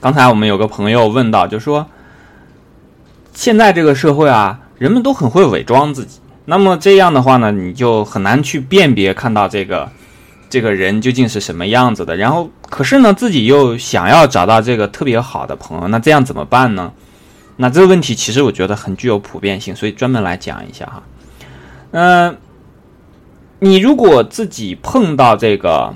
刚才我们有个朋友问到，就说现在这个社会啊，人们都很会伪装自己。那么这样的话呢，你就很难去辨别看到这个这个人究竟是什么样子的。然后，可是呢，自己又想要找到这个特别好的朋友，那这样怎么办呢？那这个问题其实我觉得很具有普遍性，所以专门来讲一下哈。嗯，你如果自己碰到这个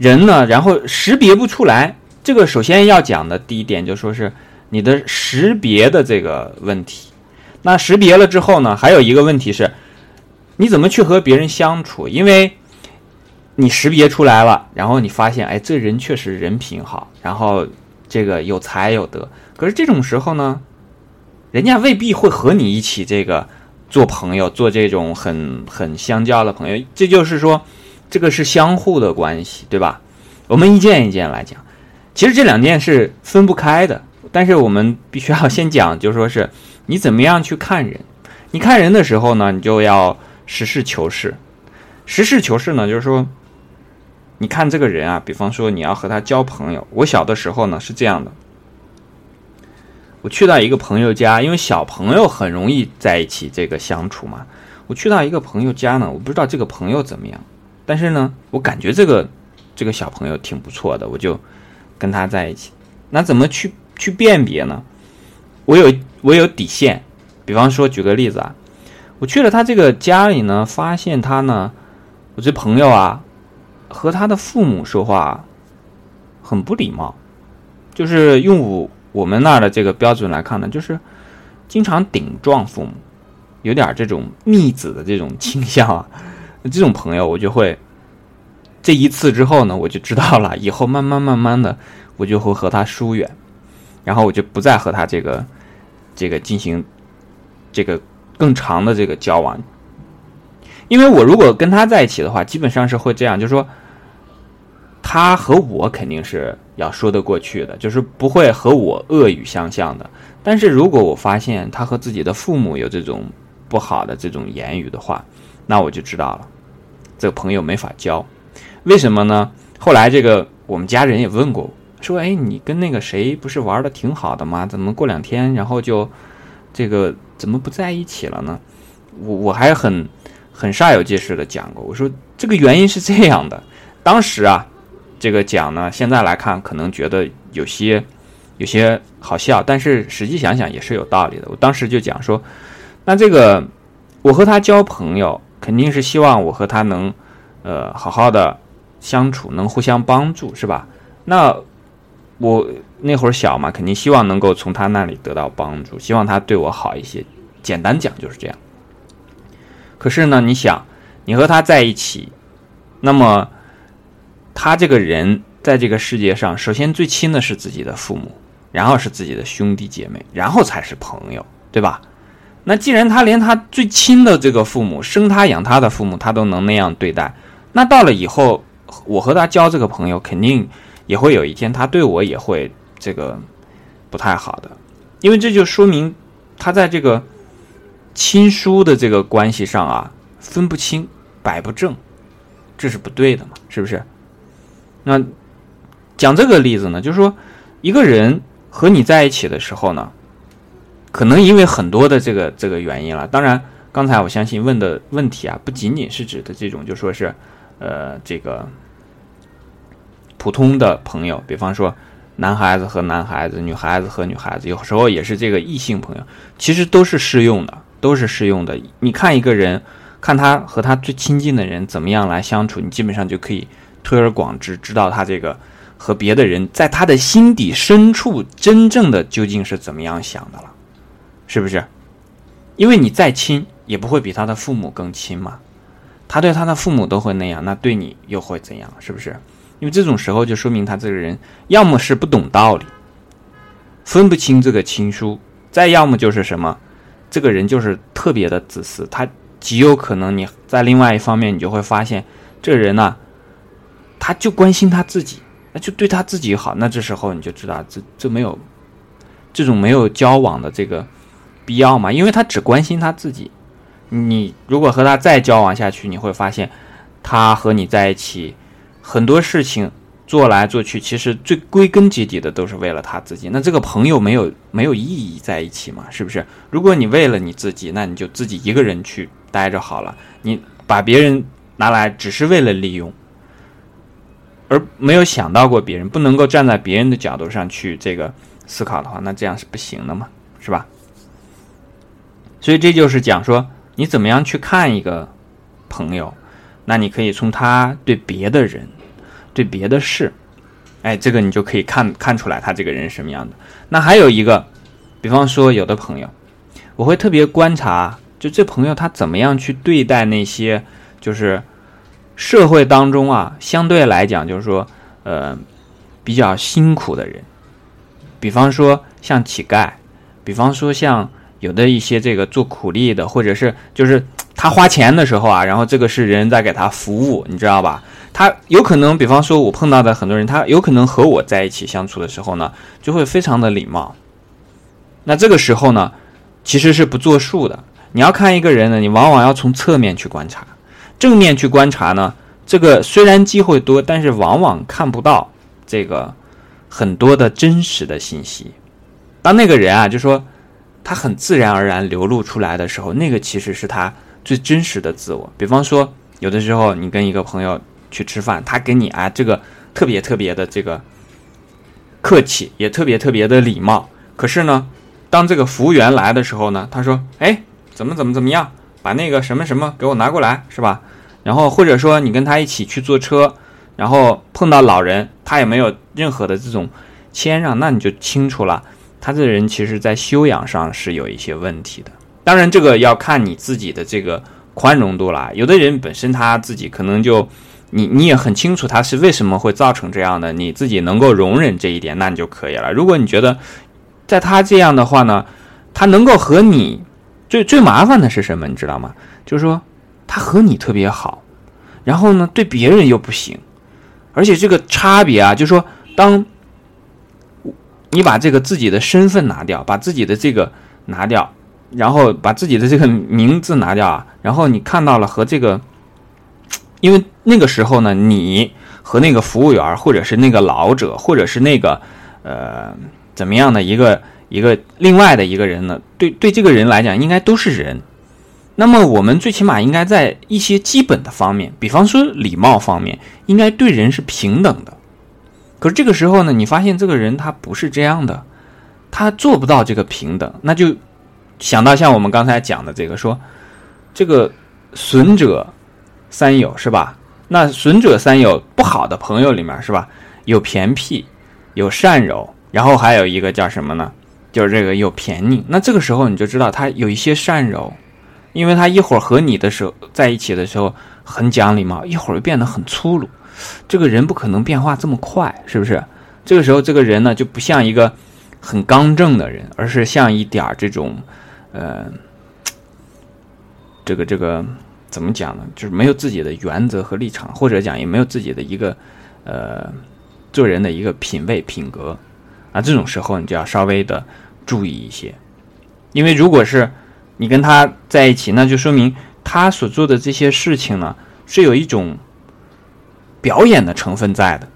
人呢，然后识别不出来，这个首先要讲的第一点就说是你的识别的这个问题。那识别了之后呢，还有一个问题是，你怎么去和别人相处？因为你识别出来了，然后你发现，哎，这人确实人品好，然后这个有才有德。可是这种时候呢，人家未必会和你一起这个做朋友，做这种很很相交的朋友。这就是说，这个是相互的关系，对吧？我们一件一件来讲，其实这两件是分不开的。但是我们必须要先讲，就说是。你怎么样去看人？你看人的时候呢，你就要实事求是。实事求是呢，就是说，你看这个人啊，比方说你要和他交朋友。我小的时候呢是这样的，我去到一个朋友家，因为小朋友很容易在一起这个相处嘛。我去到一个朋友家呢，我不知道这个朋友怎么样，但是呢，我感觉这个这个小朋友挺不错的，我就跟他在一起。那怎么去去辨别呢？我有。我有底线，比方说，举个例子啊，我去了他这个家里呢，发现他呢，我这朋友啊，和他的父母说话很不礼貌，就是用我我们那儿的这个标准来看呢，就是经常顶撞父母，有点这种逆子的这种倾向啊。这种朋友我就会这一次之后呢，我就知道了，以后慢慢慢慢的，我就会和他疏远，然后我就不再和他这个。这个进行这个更长的这个交往，因为我如果跟他在一起的话，基本上是会这样，就是说他和我肯定是要说得过去的，就是不会和我恶语相向的。但是如果我发现他和自己的父母有这种不好的这种言语的话，那我就知道了，这个朋友没法交。为什么呢？后来这个我们家人也问过。说哎，你跟那个谁不是玩的挺好的吗？怎么过两天然后就这个怎么不在一起了呢？我我还很很煞有介事的讲过，我说这个原因是这样的。当时啊，这个讲呢，现在来看可能觉得有些有些好笑，但是实际想想也是有道理的。我当时就讲说，那这个我和他交朋友，肯定是希望我和他能呃好好的相处，能互相帮助，是吧？那我那会儿小嘛，肯定希望能够从他那里得到帮助，希望他对我好一些。简单讲就是这样。可是呢，你想，你和他在一起，那么他这个人在这个世界上，首先最亲的是自己的父母，然后是自己的兄弟姐妹，然后才是朋友，对吧？那既然他连他最亲的这个父母，生他养他的父母，他都能那样对待，那到了以后，我和他交这个朋友，肯定。也会有一天，他对我也会这个不太好的，因为这就说明他在这个亲疏的这个关系上啊分不清、摆不正，这是不对的嘛？是不是？那讲这个例子呢，就是说一个人和你在一起的时候呢，可能因为很多的这个这个原因了。当然，刚才我相信问的问题啊，不仅仅是指的这种，就说是呃这个。普通的朋友，比方说男孩子和男孩子、女孩子和女孩子，有时候也是这个异性朋友，其实都是适用的，都是适用的。你看一个人，看他和他最亲近的人怎么样来相处，你基本上就可以推而广之，知道他这个和别的人在他的心底深处真正的究竟是怎么样想的了，是不是？因为你再亲，也不会比他的父母更亲嘛。他对他的父母都会那样，那对你又会怎样？是不是？因为这种时候就说明他这个人要么是不懂道理，分不清这个亲疏，再要么就是什么，这个人就是特别的自私。他极有可能你在另外一方面，你就会发现这个人呢，他就关心他自己，那就对他自己好。那这时候你就知道这这没有这种没有交往的这个必要嘛？因为他只关心他自己。你如果和他再交往下去，你会发现他和你在一起。很多事情做来做去，其实最归根结底的都是为了他自己。那这个朋友没有没有意义在一起嘛？是不是？如果你为了你自己，那你就自己一个人去待着好了。你把别人拿来只是为了利用，而没有想到过别人，不能够站在别人的角度上去这个思考的话，那这样是不行的嘛？是吧？所以这就是讲说，你怎么样去看一个朋友？那你可以从他对别的人。对别的事，哎，这个你就可以看看出来他这个人什么样的。那还有一个，比方说有的朋友，我会特别观察，就这朋友他怎么样去对待那些就是社会当中啊，相对来讲就是说呃比较辛苦的人，比方说像乞丐，比方说像有的一些这个做苦力的，或者是就是他花钱的时候啊，然后这个是人在给他服务，你知道吧？他有可能，比方说，我碰到的很多人，他有可能和我在一起相处的时候呢，就会非常的礼貌。那这个时候呢，其实是不作数的。你要看一个人呢，你往往要从侧面去观察，正面去观察呢，这个虽然机会多，但是往往看不到这个很多的真实的信息。当那个人啊，就说他很自然而然流露出来的时候，那个其实是他最真实的自我。比方说，有的时候你跟一个朋友。去吃饭，他给你啊，这个特别特别的这个客气，也特别特别的礼貌。可是呢，当这个服务员来的时候呢，他说：“哎，怎么怎么怎么样，把那个什么什么给我拿过来，是吧？”然后或者说你跟他一起去坐车，然后碰到老人，他也没有任何的这种谦让，那你就清楚了，他这人其实在修养上是有一些问题的。当然，这个要看你自己的这个宽容度啦。有的人本身他自己可能就。你你也很清楚他是为什么会造成这样的，你自己能够容忍这一点，那你就可以了。如果你觉得在他这样的话呢，他能够和你最最麻烦的是什么？你知道吗？就是说他和你特别好，然后呢对别人又不行，而且这个差别啊，就是说当你把这个自己的身份拿掉，把自己的这个拿掉，然后把自己的这个名字拿掉啊，然后你看到了和这个。因为那个时候呢，你和那个服务员，或者是那个老者，或者是那个呃怎么样的一个一个另外的一个人呢？对对，这个人来讲，应该都是人。那么我们最起码应该在一些基本的方面，比方说礼貌方面，应该对人是平等的。可是这个时候呢，你发现这个人他不是这样的，他做不到这个平等，那就想到像我们刚才讲的这个说，这个损者。三友是吧？那损者三友不好的朋友里面是吧？有偏僻，有善柔，然后还有一个叫什么呢？就是这个有偏佞。那这个时候你就知道他有一些善柔，因为他一会儿和你的时候在一起的时候很讲礼貌，一会儿又变得很粗鲁。这个人不可能变化这么快，是不是？这个时候这个人呢就不像一个很刚正的人，而是像一点儿这种，呃，这个这个。怎么讲呢？就是没有自己的原则和立场，或者讲也没有自己的一个，呃，做人的一个品味品格，啊，这种时候你就要稍微的注意一些，因为如果是你跟他在一起，那就说明他所做的这些事情呢，是有一种表演的成分在的，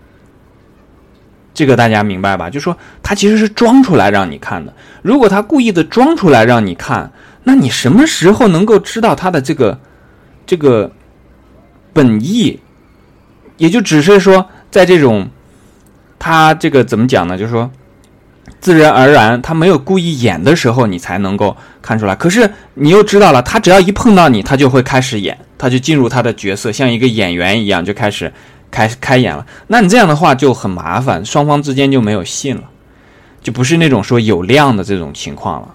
这个大家明白吧？就说他其实是装出来让你看的，如果他故意的装出来让你看，那你什么时候能够知道他的这个？这个本意，也就只是说，在这种他这个怎么讲呢？就是说，自然而然，他没有故意演的时候，你才能够看出来。可是你又知道了，他只要一碰到你，他就会开始演，他就进入他的角色，像一个演员一样，就开始开开演了。那你这样的话就很麻烦，双方之间就没有信了，就不是那种说有量的这种情况了。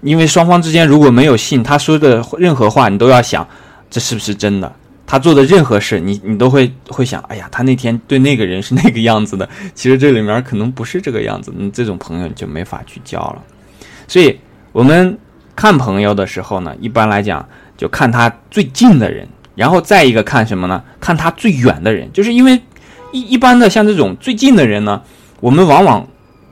因为双方之间如果没有信，他说的任何话，你都要想。这是不是真的？他做的任何事，你你都会会想，哎呀，他那天对那个人是那个样子的。其实这里面可能不是这个样子，那这种朋友就没法去交了。所以，我们看朋友的时候呢，一般来讲就看他最近的人，然后再一个看什么呢？看他最远的人，就是因为一一般的像这种最近的人呢，我们往往。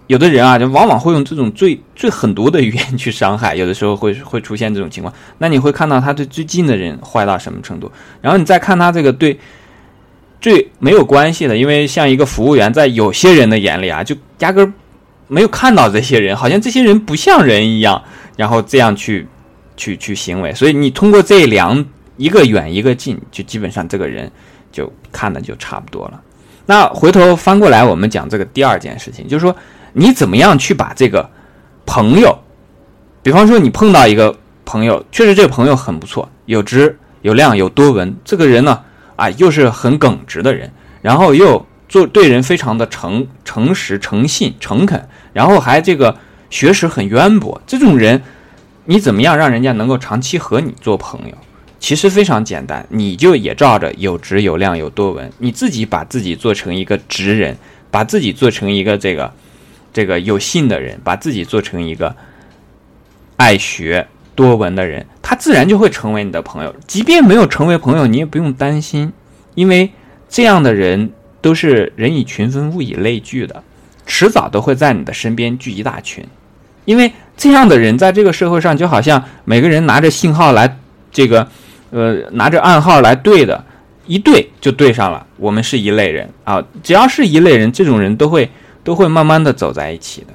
有的人啊，就往往会用这种最最狠毒的语言去伤害，有的时候会会出现这种情况。那你会看到他对最近的人坏到什么程度，然后你再看他这个对最没有关系的，因为像一个服务员，在有些人的眼里啊，就压根儿没有看到这些人，好像这些人不像人一样，然后这样去去去行为。所以你通过这两一个远一个近，就基本上这个人就看的就差不多了。那回头翻过来，我们讲这个第二件事情，就是说你怎么样去把这个朋友，比方说你碰到一个朋友，确实这个朋友很不错，有质有量有多闻，这个人呢。啊，又是很耿直的人，然后又做对人非常的诚诚实、诚信、诚恳，然后还这个学识很渊博。这种人，你怎么样让人家能够长期和你做朋友？其实非常简单，你就也照着有直有量有多文，你自己把自己做成一个直人，把自己做成一个这个这个有信的人，把自己做成一个爱学。多文的人，他自然就会成为你的朋友。即便没有成为朋友，你也不用担心，因为这样的人都是人以群分，物以类聚的，迟早都会在你的身边聚一大群。因为这样的人在这个社会上，就好像每个人拿着信号来，这个，呃，拿着暗号来对的，一对就对上了。我们是一类人啊，只要是一类人，这种人都会都会慢慢的走在一起的。